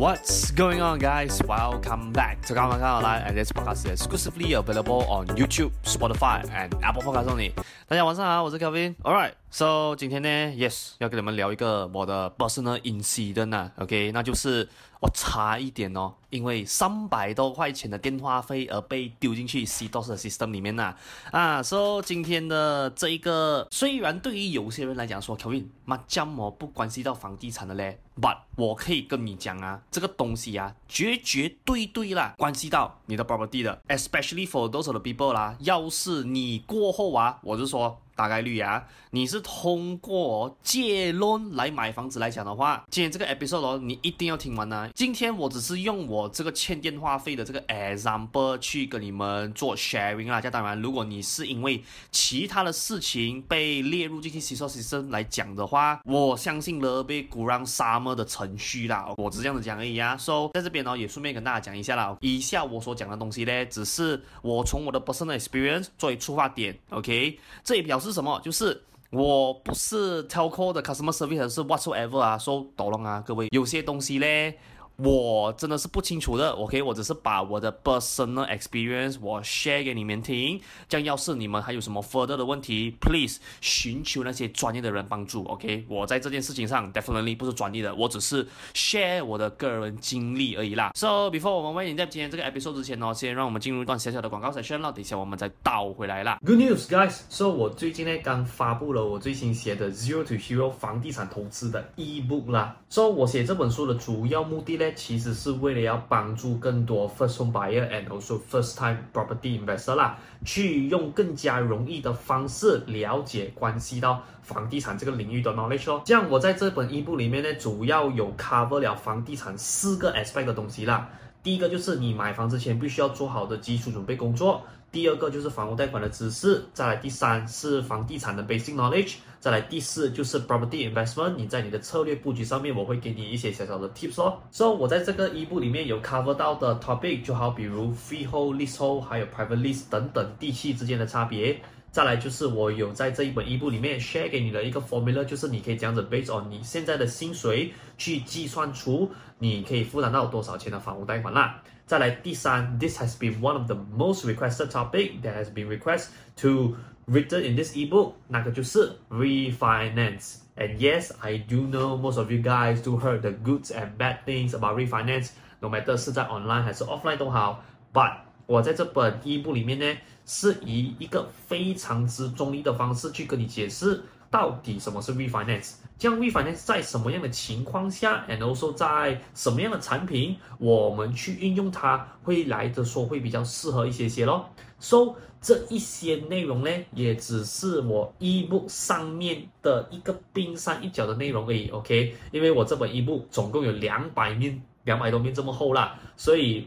What's going on, guys? Welcome back to Kawan Kawan Online, and this podcast is exclusively available on YouTube, Spotify, and Apple Podcasts only. 大家晚上好，我是 Kelvin Alright, so 今天呢，Yes，要跟你们聊一个我的 personal incident 啊，OK，那就是我差一点哦，因为三百多块钱的电话费而被丢进去 CDOS 的 system 里面呐。啊，so 今天的这一个，虽然对于有些人来讲说，Kevin，妈这么不关系到房地产的嘞，but 我可以跟你讲啊，这个东西啊，绝绝对对啦，关系到你的 property 的，especially for those of the people 啦，要是你过后啊，我就说。大概率啊，你是通过借 loan 来买房子来讲的话，今天这个 episode 哦，你一定要听完呢、今天我只是用我这个欠电话费的这个 example 去跟你们做 sharing 啦。这当然，如果你是因为其他的事情被列入进去 CISO system 来讲的话，我相信了被鼓让 summer 的程序啦。我只是这样子讲而已啊。So 在这边呢，也顺便跟大家讲一下啦。以下我所讲的东西呢，只是我从我的 personal experience 作为出发点，OK？这也表示。什么？就是我不是 telco 的 customer service，是 whatsoever 啊，说懂了啊，各位，有些东西嘞。我真的是不清楚的，OK，我只是把我的 personal experience 我 share 给你们听。这样，要是你们还有什么 further 的问题，please 寻求那些专业的人帮助，OK。我在这件事情上 definitely 不是专业的，我只是 share 我的个人经历而已啦。So before 我们为你在今天这个 episode 之前呢，先让我们进入一段小小的广告 session 了，等一下我们再倒回来啦。Good news, guys！So 我最近呢刚发布了我最新写的 Zero to Hero 房地产投资的 ebook 啦。So 我写这本书的主要目的呢。其实是为了要帮助更多 first home buyer and also first time property investor 啦，去用更加容易的方式了解关系到房地产这个领域的 knowledge 哦。这样我在这本 ebook 里面呢，主要有 cover 了房地产四个 aspect 的东西啦。第一个就是你买房之前必须要做好的基础准备工作。第二个就是房屋贷款的知识，再来第三是房地产的 basic knowledge，再来第四就是 property investment。你在你的策略布局上面，我会给你一些小小的 tips 哦。So 我在这个 ebook 里面有 cover 到的 topic，就好比如 freehold、leasehold，还有 private lease 等等地契之间的差别。再来就是我有在这一本 ebook 里面 share 给你的一个 formula，就是你可以这样子 based on 你现在的薪水去计算出你可以负担到多少钱的房屋贷款啦。再来第三，This has been one of the most requested topic that has been requested to written in this ebook，那个就是 refinance。And yes, I do know most of you guys do heard the goods and bad things about refinance. No matter 是在 online 还是 offline 都好，but 我在这本 ebook 里面呢，是以一个非常之中立的方式去跟你解释。到底什么是 refinance？ 这样微反呢是在什么样的情况下，and also 在什么样的产品，我们去运用它，会来的说会比较适合一些些咯。So 这一些内容呢，也只是我一部上面的一个冰山一角的内容而已。OK，因为我这本一部总共有两百面，两百多面这么厚啦，所以。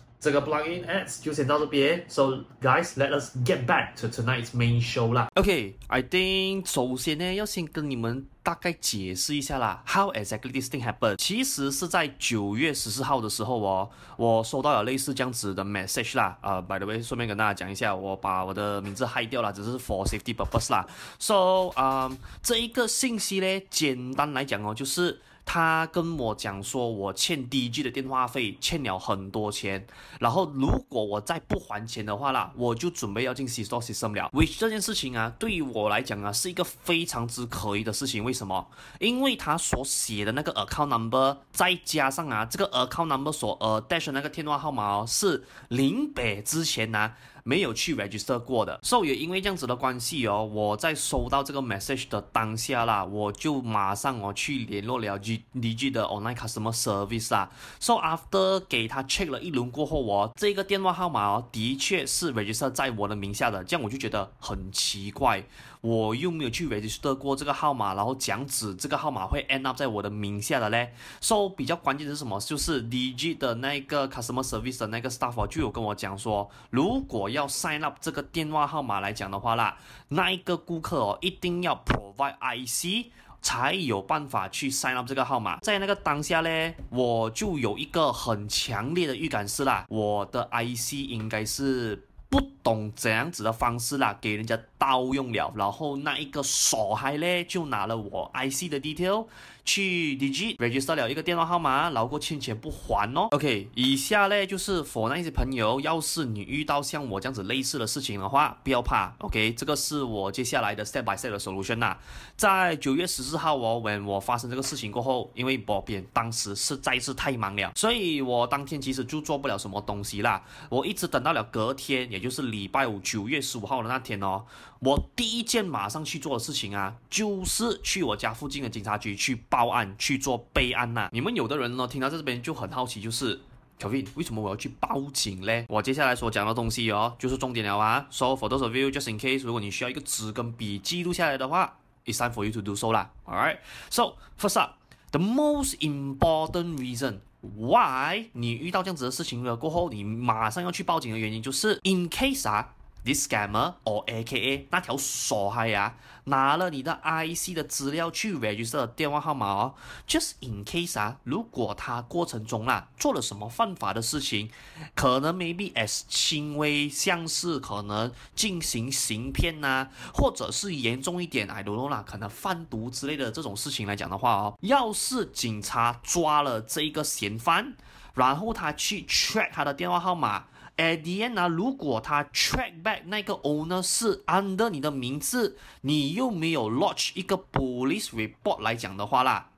这个 plugin ads 就先到这边，So guys，let us get back to tonight's main show 啦。OK，I think 首先呢，要先跟你们大概解释一下啦，How exactly this thing happened？其实是在九月十四号的时候哦，我收到了类似这样子的 message 啦。呃，by the way，顺便跟大家讲一下，我把我的名字 hide 掉了，只是 for safety purpose 啦。So，嗯，这一个信息呢，简单来讲哦，就是。他跟我讲说，我欠 DG 的电话费欠了很多钱，然后如果我再不还钱的话啦，我就准备要进 C store system 了。which 这件事情啊，对于我来讲啊，是一个非常之可疑的事情。为什么？因为他所写的那个 account number，再加上啊，这个 account number 所呃 dash 的那个电话号码哦，是临北之前呢、啊。没有去 register 过的。所以也因为这样子的关系哦，我在收到这个 message 的当下啦，我就马上哦去联络了 G DG 的 online customer service 啊。So after 给他 check 了一轮过后哦，这个电话号码哦的确是 register 在我的名下的，这样我就觉得很奇怪。我又没有去 register 过这个号码，然后讲指这个号码会 end up 在我的名下的嘞。So 比较关键的是什么？就是 DG 的那个 customer service 的那个 staff 就有跟我讲说，如果要 sign up 这个电话号码来讲的话啦，那一个顾客哦一定要 provide IC 才有办法去 sign up 这个号码。在那个当下嘞，我就有一个很强烈的预感是啦，我的 IC 应该是。不懂怎样子的方式啦，给人家盗用了，然后那一个傻孩嘞就拿了我 IC 的 detail 去 digit register 了一个电话号码，然后欠钱不还哦。OK，以下嘞就是 for 那些朋友，要是你遇到像我这样子类似的事情的话，不要怕。OK，这个是我接下来的 step by step 的 solution 啦。在九月十四号哦，when 我发生这个事情过后，因为波边当时实在是太忙了，所以我当天其实就做不了什么东西啦。我一直等到了隔天，也就是礼拜五九月十五号的那天哦，我第一件马上去做的事情啊，就是去我家附近的警察局去报案去做备案呐、你们有的人呢听到这边就很好奇，就是 Kevin 为什么我要去报警嘞？我接下来所讲的东西哦，就是重点了啊。So for those of you just in case，如果你需要一个纸跟笔记录下来的话，it's time for you to do so 啦。Alright，so first up，the most important reason。Why 你遇到这样子的事情了过后，你马上要去报警的原因就是 in case 啊。This scammer or AKA 那条傻嗨呀，拿了你的 IC 的资料去 register 电话号码哦，just in case 啊，如果他过程中啦做了什么犯法的事情，可能 maybe as 轻微像是可能进行行骗呐、或者是严重一点，I don't know 啦，可能贩毒之类的这种事情来讲的话哦，要是警察抓了这一个嫌犯，然后他去 track 他的电话号码。At the end 呢，如果他 track back 那个 owner 是 under 你的名字，你又没有 lodge 一个 police report 来讲的话啦，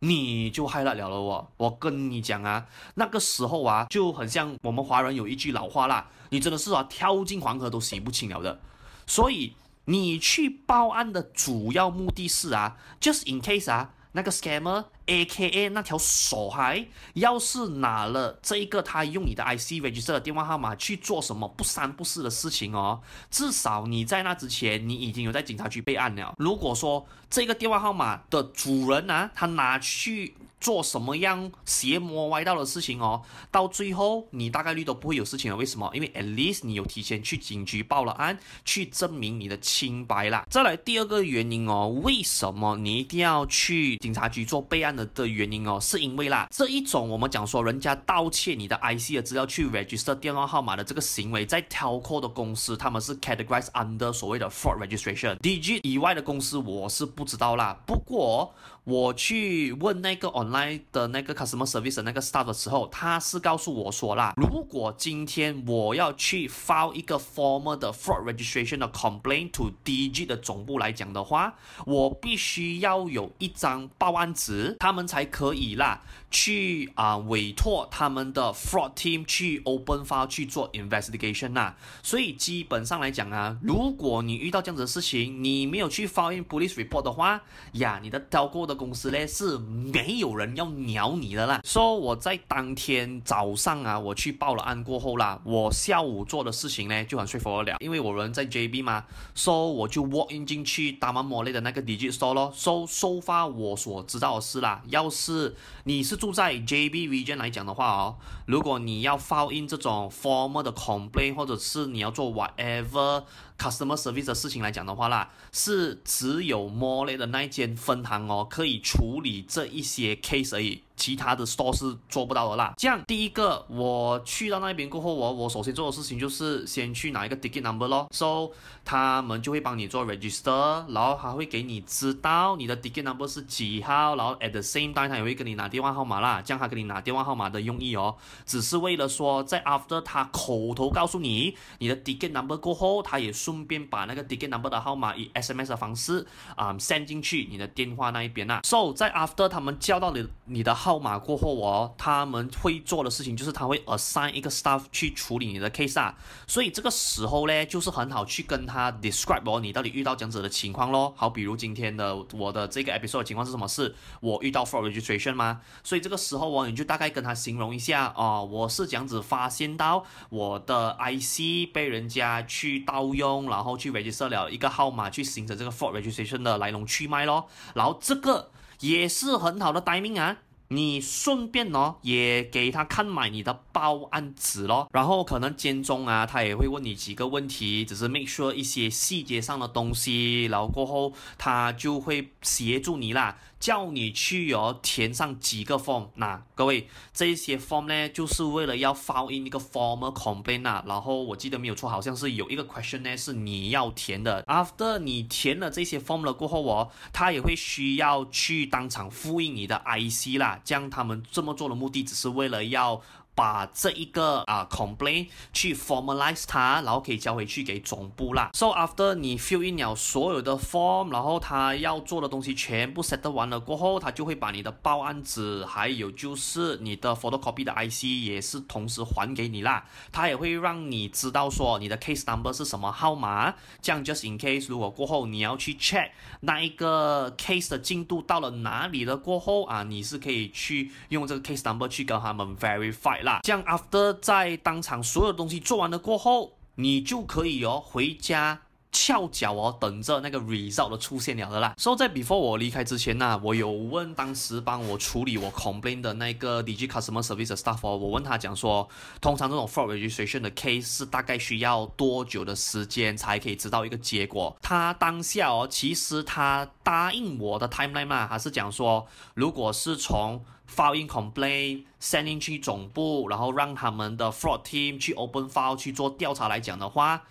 你就害了了了我。我跟你讲啊，那个时候啊，就很像我们华人有一句老话啦，你真的是啊跳进黄河都洗不清了的。所以你去报案的主要目的是啊，just in case 啊。那个 scammer A.K.A 那条手还，要是拿了这一个，他用你的 IC register 的电话号码去做什么不三不四的事情哦，至少你在那之前，你已经有在警察局备案了。如果说这个电话号码的主人啊，他拿去。做什么样邪魔歪道的事情哦，到最后你大概率都不会有事情了。为什么？因为 at least 你有提前去警局报了案，去证明你的清白啦。再来第二个原因哦，为什么你一定要去警察局做备案的的原因哦，是因为啦，这一种我们讲说人家盗窃你的 IC 的资料去 register 电话号码的这个行为，在 telco 的公司他们是 categorized under 所谓的 fraud registration。DG 以外的公司我是不知道啦，不过。我去问那个 on online 的那个 customer service 的那个 staff 的时候，他是告诉我说啦，如果今天我要去 file 一个 formal 的 fraud registration 的 complaint to D G 的总部来讲的话，我必须要有一张报案纸，他们才可以啦，去啊、委托他们的 fraud team 去 open file 去做 investigation 呐。所以基本上来讲啊，如果你遇到这样子的事情，你没有去 file in police report 的话，呀，你的 telco 的公司呢是没有人要鸟你的啦，说我在当天早上啊，我去报了案过后啦，我下午做的事情呢，就很舒服得了。因为我人在 JB 嘛，说我就 walk in 进去打麻摩的那个 digital 咯，so so far 我所知道的事啦。要是你是住在 JB region 来讲的话哦，如果你要 file in 这种 formal 的 complaint，或者是你要做 whatever。Customer service 的事情来讲的话啦，是只有 Mole 的那一间分行哦。可以处理这一些 case 而已。其他的 store 是做不到的啦。这样，第一个我去到那边过后，我我首先做的事情就是先去拿一个 ticket number 咯。So 他们就会帮你做 register，然后还会给你知道你的 ticket number 是几号，然后 at the same time 他也会跟你拿电话号码啦。这样他跟你拿电话号码的用意哦，只是为了说在 after 他口头告诉你你的 ticket number 过后，他也顺便把那个 ticket number 的号码以 SMS 的方式啊、send 进去你的电话那一边啦。So 在 after 他们叫到你你的。号码过后哦，他们会做的事情就是他会 assign 一个 staff 去处理你的 case 啊，所以这个时候呢，就是很好去跟他 describe 哦，你到底遇到这样子的情况咯。好，比如今天的我的这个 episode 的情况是什么？是我遇到 fraud registration 吗？所以这个时候哦，你就大概跟他形容一下哦，我是这样子发现到我的 IC 被人家去盗用，然后去伪造设了一个号码，去形成这个 fraud registration 的来龙去脉咯。然后这个也是很好的 timing 啊。你顺便哦，也给他看买你的报案纸咯，然后可能间中啊，他也会问你几个问题，只是 make sure 一些细节上的东西，然后过后他就会协助你啦。叫你去哦，填上几个 form，那各位这些 form 呢，就是为了要发一个 formal complaint 啊。然后我记得没有错，好像是有一个 question 呢是你要填的。After 你填了这些 form 了过后哦，他也会需要去当场复印你的 IC 啦。这样他们这么做的目的，只是为了要。把这一个啊、complaint 去 formalize 它，然后可以交回去给总部啦。So after 你 fill in 了所有的 form，然后他要做的东西全部 set 完了过后，他就会把你的报案纸，还有就是你的 photocopy 的 IC 也是同时还给你啦。他也会让你知道说你的 case number 是什么号码，这样 just in case 如果过后你要去 check 那一个 case 的进度到了哪里了过后啊，你是可以去用这个 case number 去跟他们 verify。这样，after 在当场所有东西做完了过后，你就可以哦回家翘脚哦，等着那个 result 的出现了的啦。所以在 before 我离开之前呢，我有问当时帮我处理我 complaint 的那个 Digi Customer Service staff 哦，我问他讲说，通常这种 fraud registration 的 case 是大概需要多久的时间才可以知道一个结果？他当下哦，其实他答应我的 timeline 嘛，还是讲说，如果是从 filing complaint send in 去总部，然后让他们的 fraud team 去 open file 去做调查来讲的话，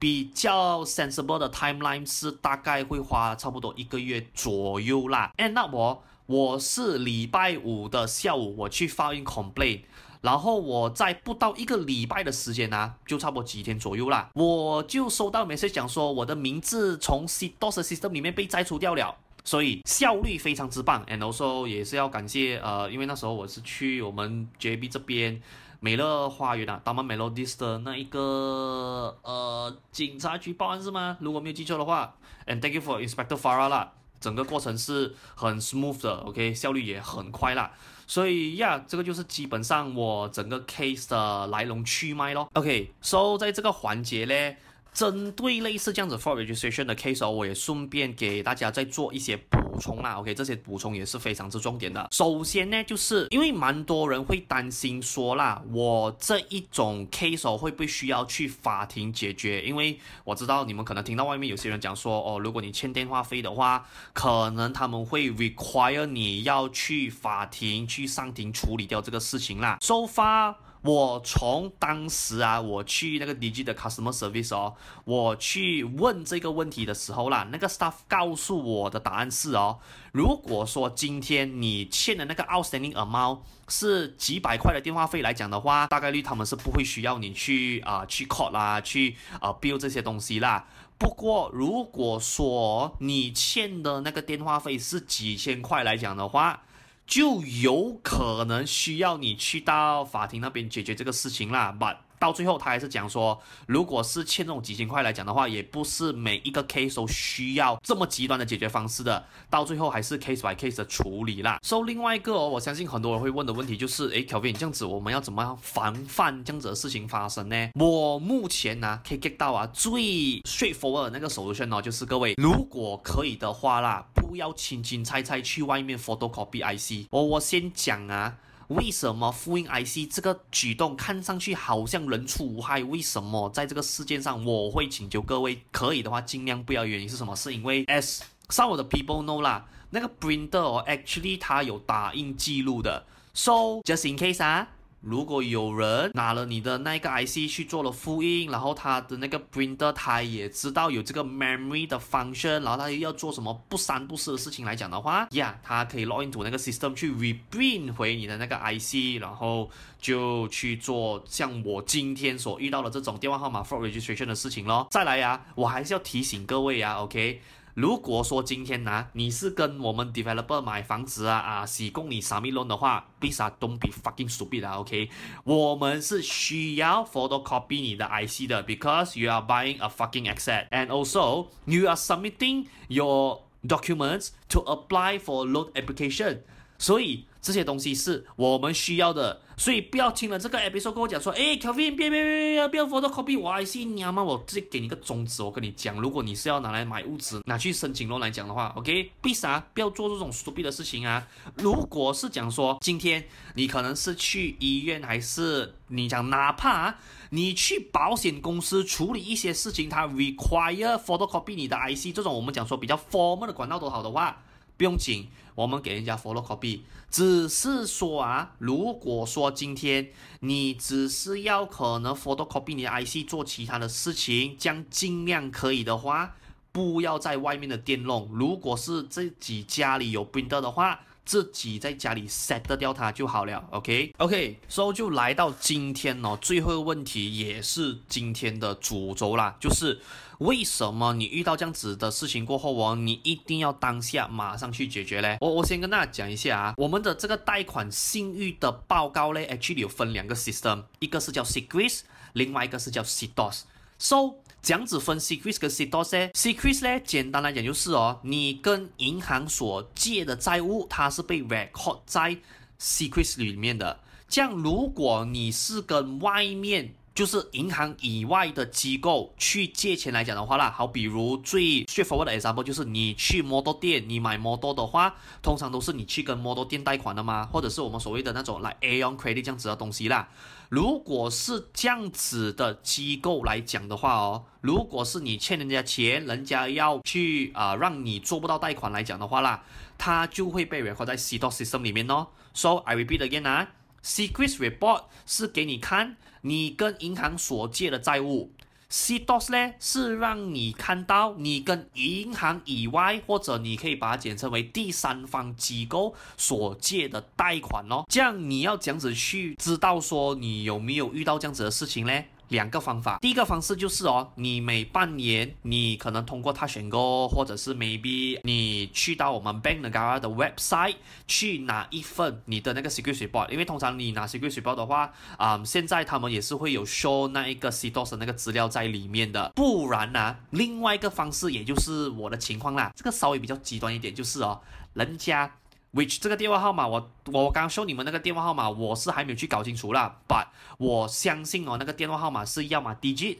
比较 sensible 的 timeline 是大概会花差不多一个月左右啦。哎那我我是礼拜五的下午我去 file in complaint，然后我在不到一个礼拜的时间啊，就差不多几天左右啦，我就收到 message 讲说我的名字从 C DOS system 里面被摘除掉了。所以效率非常之棒，and also 也是要感谢呃，因为那时候我是去我们 JB 这边美乐花园啊他们 Melodies 的那一个呃警察局报案是吗？如果没有记错的话，and thank you for Inspector Farah 啦，整个过程是很 smooth 的，OK，效率也很快啦。所以呀，yeah, 这个就是基本上我整个 case 的来龙去脉咯。OK，so 在这个环节呢。针对类似这样子 for registration 的 case 哦，我也顺便给大家再做一些补充啦。OK，这些补充也是非常之重点的。首先呢，就是因为蛮多人会担心说啦，我这一种 case 哦，会不会需要去法庭解决？因为我知道你们可能听到外面有些人讲说，哦，如果你欠电话费的话，可能他们会 require 你要去法庭去上庭处理掉这个事情啦。So far。我从当时啊，我去那个 DG 的 customer service 哦，我去问这个问题的时候啦，那个 staff 告诉我的答案是哦，如果说今天你欠的那个 outstanding amount 是几百块的电话费来讲的话，大概率他们是不会需要你去啊、去 call 啦，去啊、bill 这些东西啦。不过如果说你欠的那个电话费是几千块来讲的话，就有可能需要你去到法庭那边解决这个事情啦，But 到最后他还是讲说，如果是欠这种几千块来讲的话，也不是每一个 case 都需要这么极端的解决方式的，到最后还是 case by case 的处理啦。So 另外一个哦，我相信很多人会问的问题就是，诶，Kelvin 这样子我们要怎么样防范这样子的事情发生呢？我目前呢、啊、可以 get 到啊最 straightforward 那个 solution 哦，就是各位如果可以的话啦，不要轻轻猜猜去外面 photocopy IC。我我先讲啊。为什么复印 IC 这个举动看上去好像人畜无害？为什么在这个事件上我会请求各位可以的话尽量不要？原因是什么？是因为 as some of the people know 啦，那个 printer 哦，actually 它有打印记录的，so just in case 啊。如果有人拿了你的那个 IC 去做了复印，然后他的那个 printer 他也知道有这个 memory 的 function，然后他又要做什么不三不四的事情来讲的话，呀、他可以 log into 那个 system 去 reprint 回你的那个 IC，然后就去做像我今天所遇到的这种电话号码 fraud registration 的事情咯。再来呀、我还是要提醒各位啊，OK。如果说今天呢、你是跟我们 developer 买房子啊啊，提供你 s u m m i loan 的话，please don't be fucking stupid 啊，OK？我们是需要 photocopy 你的 IC 的，because you are buying a fucking asset，and also you are submitting your documents to apply for loan application，所以。这些东西是我们需要的，所以不要听了这个 episode 跟我讲说，哎，Kevin，别别别别不要 photocopy 我 IC，你要吗？我直接给你个种子，我跟你讲，如果你是要拿来买物资，拿去申请 loan 来讲的话，OK，必啥不要做这种 sdp 的事情啊？如果是讲说今天你可能是去医院，还是你讲哪怕你去保险公司处理一些事情，它 require photocopy 你的 IC，这种我们讲说比较 formal 的管道都好的话。不用紧，我们给人家 follow copy，只是说啊，如果说今天你只是要可能 follow copy 你的 IC 做其他的事情，将尽量可以的话，不要在外面的店弄。如果是自己家里有 printer 的话，自己在家里 set 掉它就好了。OK，OK，so、就来到今天哦，最后一个问题也是今天的主轴啦，就是。为什么你遇到这样子的事情过后哦，你一定要当下马上去解决嘞？我我先跟大家讲一下啊，我们的这个贷款信誉的报告嘞，actually 有分两个 system，一个是叫 CRIS，另外一个是叫 CITOS。So 这样子分 CRIS 跟 CITOS 呢？CRIS 呢，简单来讲就是哦，你跟银行所借的债务，它是被 record 在 CRIS 里面的。这样如果你是跟外面就是银行以外的机构去借钱来讲的话啦，好，比如最 straightforward 的 example 就是你去摩托店，你买摩托的话，通常都是你去跟摩托店贷款的嘛，或者是我们所谓的那种来 Aon credit 这样子的东西啦。如果是这样子的机构来讲的话哦，如果是你欠人家钱，人家要去啊、呃、让你做不到贷款来讲的话啦，它就会被 record 在 CDO system 里面哦。So I repeat again 啊，Secrets report 是给你看。你跟银行所借的债务 C DOS 呢是让你看到你跟银行以外，或者你可以把它简称为第三方机构所借的贷款哦。这样你要这样子去知道说你有没有遇到这样子的事情呢？两个方法，第一个方式就是哦，你每半年你可能通过他选购或者是 maybe 你去到我们 Bank Negara 的 website 去拿一份你的那个 Security Report，因为通常你拿 Security Report 的话，啊、现在他们也是会有 show 那一个 CITOS 那个资料在里面的，不然呢、另外一个方式也就是我的情况啦，这个稍微比较极端一点，就是哦，人家。Which 这个电话号码，我我刚刚说你们那个电话号码，我是还没有去搞清楚啦。but 我相信哦，那个电话号码是要么 digit，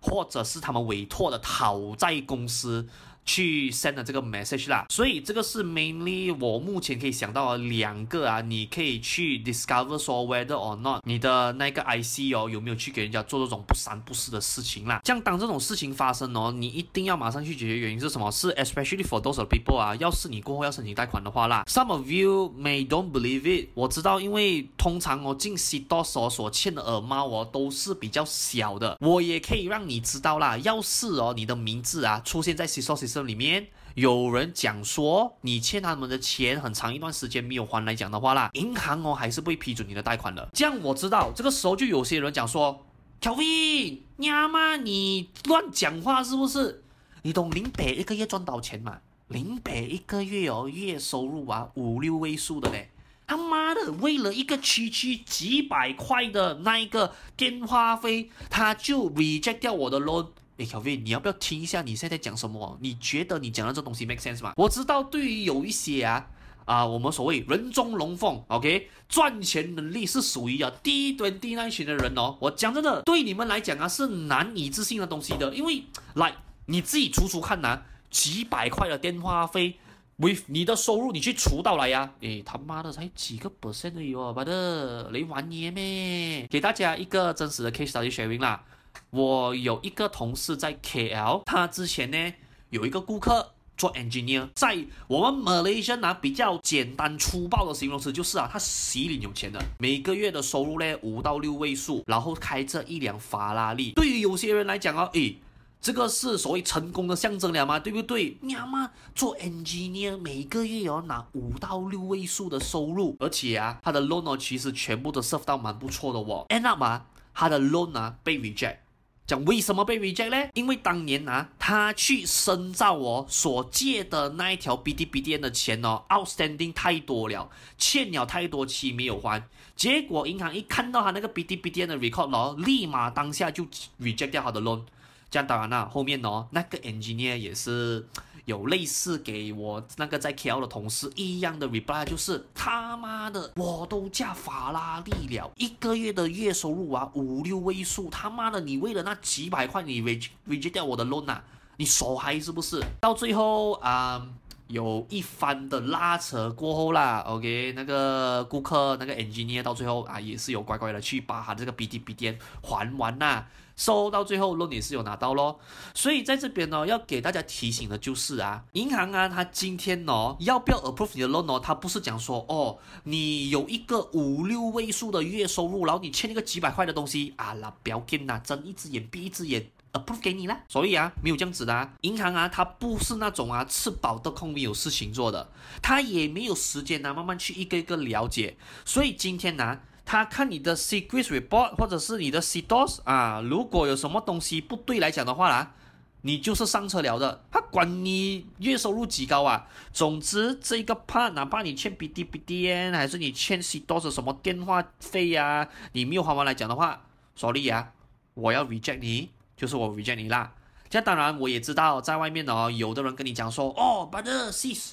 或者是他们委托的讨债公司。去 send 的这个 message 啦，所以这个是 mainly 我目前可以想到的两个啊，你可以去 discover 说 whether or not 你的那个 IC 哦有没有去给人家做这种不三不四的事情啦。像当这种事情发生哦，你一定要马上去解决。原因是什么？是 especially for those people 啊，要是你过后要申请贷款的话啦，some of you may don't believe it。我知道，因为通常哦进 CITOS 所欠的耳猫哦都是比较小的，我也可以让你知道啦。要是哦你的名字啊出现在 CITOS 这里面有人讲说，你欠他们的钱很长一段时间没有还来讲的话啦，银行哦还是不会批准你的贷款的。这样我知道，这个时候就有些人讲说，Kelvin，娘妈你乱讲话是不是？你懂林北一个月赚多少钱吗？林北一个月哦月收入啊五六位数的嘞，他妈的为了一个区区几百块的那一个电话费，他就 reject 掉我的 loan。小飞，你要不要听一下你现在讲什么？你觉得你讲的这东西 make sense 吗？我知道，对于有一些啊啊、我们所谓人中龙凤，OK，赚钱能力是属于啊低端低那群的人哦。我讲真的，对你们来讲啊是难以置信的东西的，因为来你自己除除看呐、啊，几百块的电话费，with 你的收入你去除到来呀、啊，哎他妈的才几个 percent 而已哦，爸的，你玩嘢咩？给大家一个真实的 case study sharing 啦。我有一个同事在 KL，他之前呢有一个顾客做 engineer，在我们 Malaysia 啊比较简单粗暴的形容词就是啊，他洗脸有钱的，每个月的收入呢五到六位数，然后开着一辆法拉利。对于有些人来讲哦，诶，这个是所谓成功的象征了吗？对不对？你妈妈做 engineer 每个月要拿五到六位数的收入，而且啊，他的 loan 其实全部都 serve 到蛮不错的哦。end up 啊，他的 loan 啊被 reject。讲为什么被 reject 呢？因为当年啊，他去深造哦，所借的那一条 BDBDN 的钱哦，outstanding 太多了，欠了太多期没有还，结果银行一看到他那个 BDBDN 的 record 哦，立马当下就 reject 掉他的 loan。这样当然啦，后面哦，那个 engineer 也是。有类似给我那个在 KL 的同事一样的 reply，就是他妈的，我都驾法拉利了，一个月的月收入啊五六位数，他妈的，你为了那几百块你 reject reject 掉我的 loan 啊，你耍嗨是不是？到最后啊、有一番的拉扯过后啦，OK，那个顾客那个 engineer 到最后啊也是有乖乖的去把他这个 BD BD 还完啦。收到最后 loan 也是有拿到咯，所以在这边呢，要给大家提醒的就是啊，银行啊，他今天哦要不要 approve 你的 loan 哦，他不是讲说哦，你有一个五六位数的月收入，然后你欠一个几百块的东西啊，那不要紧呐，睁一只眼闭一只眼 approve 给你啦。所以啊，没有这样子的啊，银行啊，它不是那种啊吃饱的空没有事情做的，它也没有时间啊慢慢去一个一个了解，所以今天呢、啊。他看你的 secret report 或者是你的 CDOS 啊，如果有什么东西不对来讲的话啦，你就是上车了的。他管你月收入几高啊，总之这个 part 哪怕你欠 BDBDN 还是你欠 CDOS 什么电话费呀、啊，你没有还完来讲的话，sorry 啊，我要 reject 你，就是我 reject 你啦。这当然我也知道，在外面哦，有的人跟你讲说，哦，brother sis。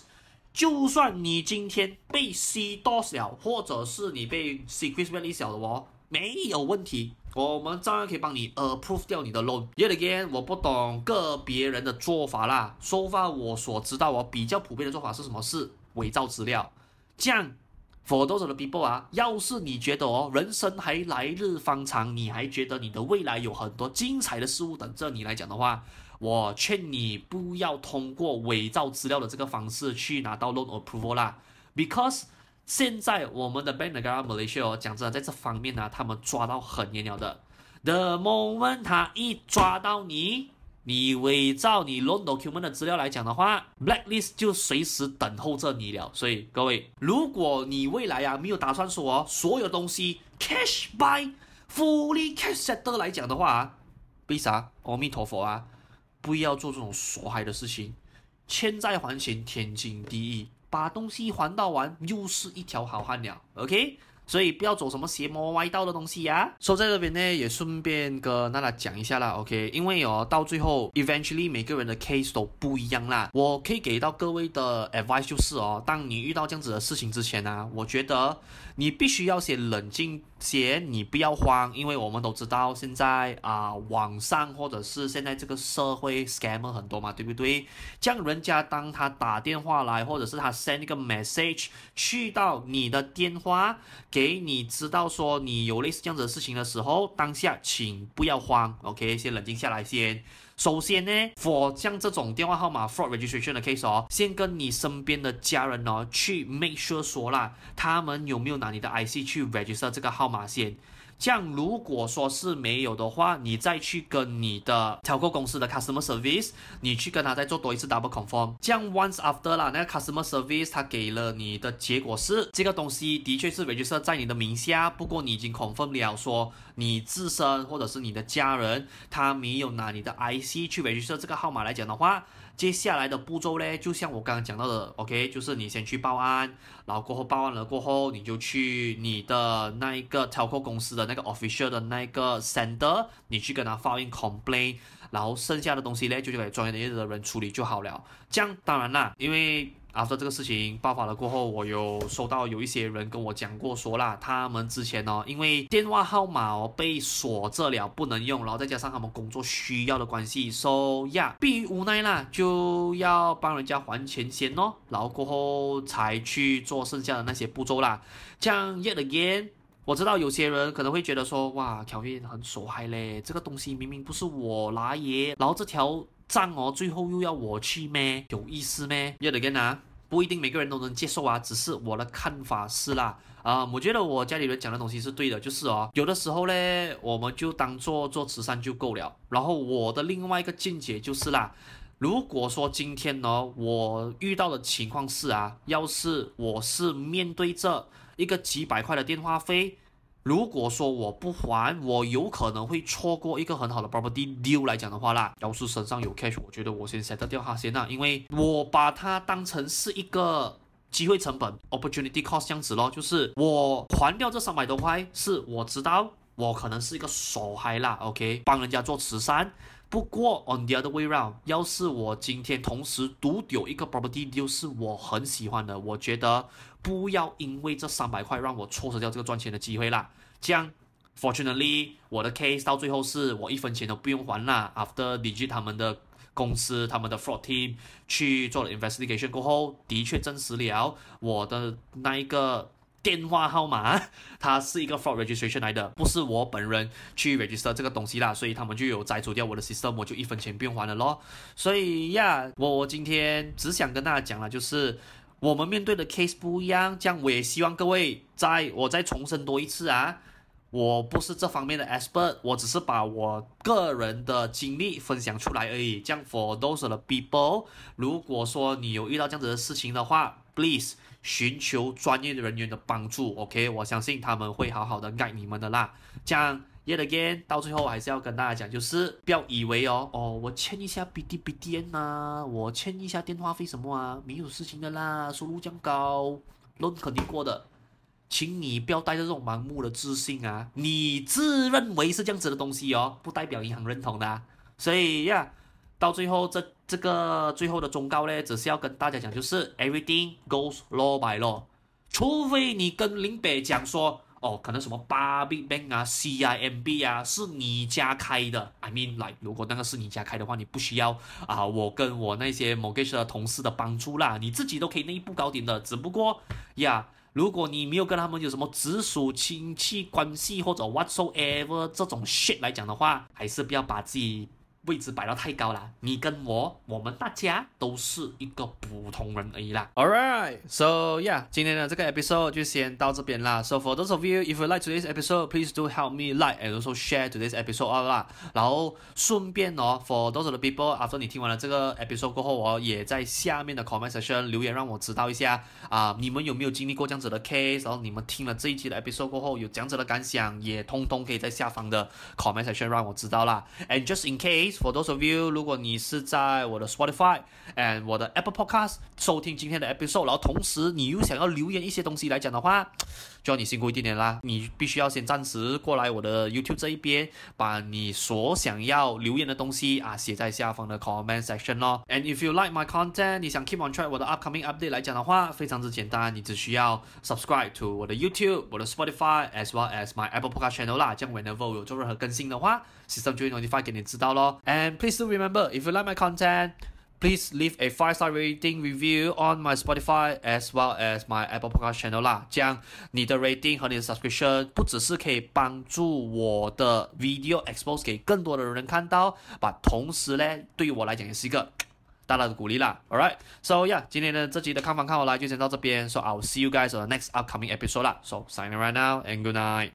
就算你今天被 CDOS 了，或者是你被 secret release 了的哦，没有问题，我们照样可以帮你 approve 掉你的 loan。Yet again，我不懂个别人的做法啦。So far 我所知道哦，比较普遍的做法是什么？是伪造资料。这样，for those of the people 啊，要是你觉得哦，人生还来日方长，你还觉得你的未来有很多精彩的事物等着你来讲的话。我劝你不要通过伪造资料的这个方式去拿到 loan approval 啦，because 现在我们的 Bank Negara Malaysia 哦，讲真的，在这方面呢、他们抓到很严了的。The moment 他一抓到你，你伪造你 loan document 的资料来讲的话，blacklist 就随时等候着你了。所以各位，如果你未来啊没有打算说，所有东西 cash buy fully cash settle 来讲的话，为啥？阿弥陀佛啊！不要做这种傻害的事情，欠债还钱天经地义，把东西还到完又是一条好汉了，OK？所以不要走什么邪魔歪道的东西呀、啊。说在这边呢，也顺便跟娜娜讲一下啦，OK？因为哦，到最后，eventually 每个人的 case 都不一样啦。我可以给到各位的 advice 就是哦，当你遇到这样子的事情之前呢、我觉得你必须要先冷静些，你不要慌，因为我们都知道现在啊、网上或者是现在这个社会 scammer 很多嘛，对不对？这样人家当他打电话来，或者是他 send 一个 message 去到你的电话。给你知道说你有类似这样子的事情的时候，当下请不要慌，OK，先冷静下来先。首先呢，for 像这种电话号码 fraud registration 的 case 哦，先跟你身边的家人哦去 make sure 说啦，他们有没有拿你的 IC 去 register 这个号码先。这样，如果说是没有的话，你再去跟你的 telco 公司的 customer service，你去跟他再做多一次 double confirm。这样 once after 啦，那个 customer service 他给了你的结果是这个东西的确是 register 在你的名下，不过你已经 confirm 了说你自身或者是你的家人他没有拿你的 IC 去 register 这个号码来讲的话。接下来的步骤呢，就像我刚刚讲到的，OK，就是你先去报案，然后过后报案了过后，你就去你的那一个 telco 公司的那个 official 的那一个 center，你去跟他发 in complaint，然后剩下的东西呢，就交给专业的业的人处理就好了。这样当然啦，因为。After 这个事情爆发了过后，我有收到有一些人跟我讲过说啦，他们之前哦，因为电话号码哦被锁着了，不能用，然后再加上他们工作需要的关系，so yeah，逼于无奈啦，就要帮人家还钱先哦，然后过后才去做剩下的那些步骤啦。这样 yet again，我知道有些人可能会觉得说，哇，Kelvin 很傻害嘞，这个东西明明不是我拿耶，然后这条。账哦，最后又要我去咩？有意思咩？Yet again 啊，不一定每个人都能接受啊，只是我的看法是啦，啊、我觉得我家里人讲的东西是对的，就是哦，有的时候呢，我们就当做做慈善就够了。然后我的另外一个见解就是啦，如果说今天呢，我遇到的情况是啊，要是我是面对着一个几百块的电话费。如果说我不还，我有可能会错过一个很好的 property deal 来讲的话啦。要是身上有 cash，我觉得我先 set 掉它先啦，因为我把它当成是一个机会成本 opportunity cost 这样子咯，就是我还掉这三百多块，是我知道我可能是一个傻嗨啦，OK，帮人家做慈善。不过 on the other way round，要是我今天同时独有一个 property deal 是我很喜欢的，我觉得不要因为这三百块让我错失掉这个赚钱的机会啦。这样，fortunately，我的 case 到最后是我一分钱都不用还啦。After Digit 他们的公司、他们的 fraud team 去做了 investigation 过后，的确证实了我的那一个。电话号码，它是一个 fraud registration 来的，不是我本人去 register 这个东西啦，所以他们就有摘除掉我的 system，我就一分钱不用还了咯。所以呀，我今天只想跟大家讲了，就是我们面对的 case 不一样，这样我也希望各位在我再重申多一次啊，我不是这方面的 expert，我只是把我个人的经历分享出来而已。这样 for those of the people，如果说你有遇到这样子的事情的话，please。寻求专业的人员的帮助，OK，我相信他们会好好的爱你们的啦。这样，yet again，到最后还是要跟大家讲，就是不要以为哦，哦，我欠一下 BDBDN 呐，我欠一下电话费什么啊，没有事情的啦，收入这样高，loan 肯定过的。请你不要带着这种盲目的自信啊，你自认为是这样子的东西哦，不代表银行认同的啊。所以呀。到最后，这这个最后的忠告呢，只是要跟大家讲，就是 everything goes law by law，除非你跟林北讲说，哦，可能什么 Public Bank 啊，CIMB 啊，是你家开的，I mean like，如果那个是你家开的话，你不需要啊，我跟我那些 mortgage 的同事的帮助啦，你自己都可以内部搞定的。只不过呀，如果你没有跟他们有什么直属亲戚关系或者 whatsoever 这种 shit 来讲的话，还是不要把自己。位置摆到太高了，你跟我，我们大家都是一个普通人而已啦。All right, so yeah，今天的这个 episode 就先到这边啦。So for those of you if you like today's episode, please do help me like and also share today's episode 啦。然后顺便哦，for those of the people，after 你听完了这个 episode 过后，我也在下面的 comment section 留言，让我知道一下啊，你们有没有经历过这样子的 case？然后你们听了这一期的 episode 过后，有这样子的感想，也通通可以在下方的 comment section 让我知道啦。And just in case。For those of you，如果你是在我的 Spotify and 我的 Apple Podcast 收听今天的 episode，然后同时你又想要留言一些东西来讲的话，就要你辛苦一点点啦。你必须要先暂时过来我的 YouTube 这一边，把你所想要留言的东西啊写在下方的 comment section 咯。And if you like my content，你想 keep on track 我的 upcoming update 来讲的话，非常之简单，你只需要 subscribe to 我的 YouTube、我的 Spotify as well as my Apple Podcast channel 啦。这样 whenever 有做任何更新的话，system 就会 notify 给你知道咯。And please do remember, if you like my content, please leave a five star rating review on my Spotify as well as my Apple Podcast channel 啦。这样你的 rating 和你的 subscription 不只是可以帮助我的 video expose 给更多的人看到，把同时呢，对于我来讲也是一个大大的鼓励啦。Alright, so yeah，今天的这集的看房看好啦就先到这边。So I'll see you guys on the next upcoming episode 啦。So signing right now and good night.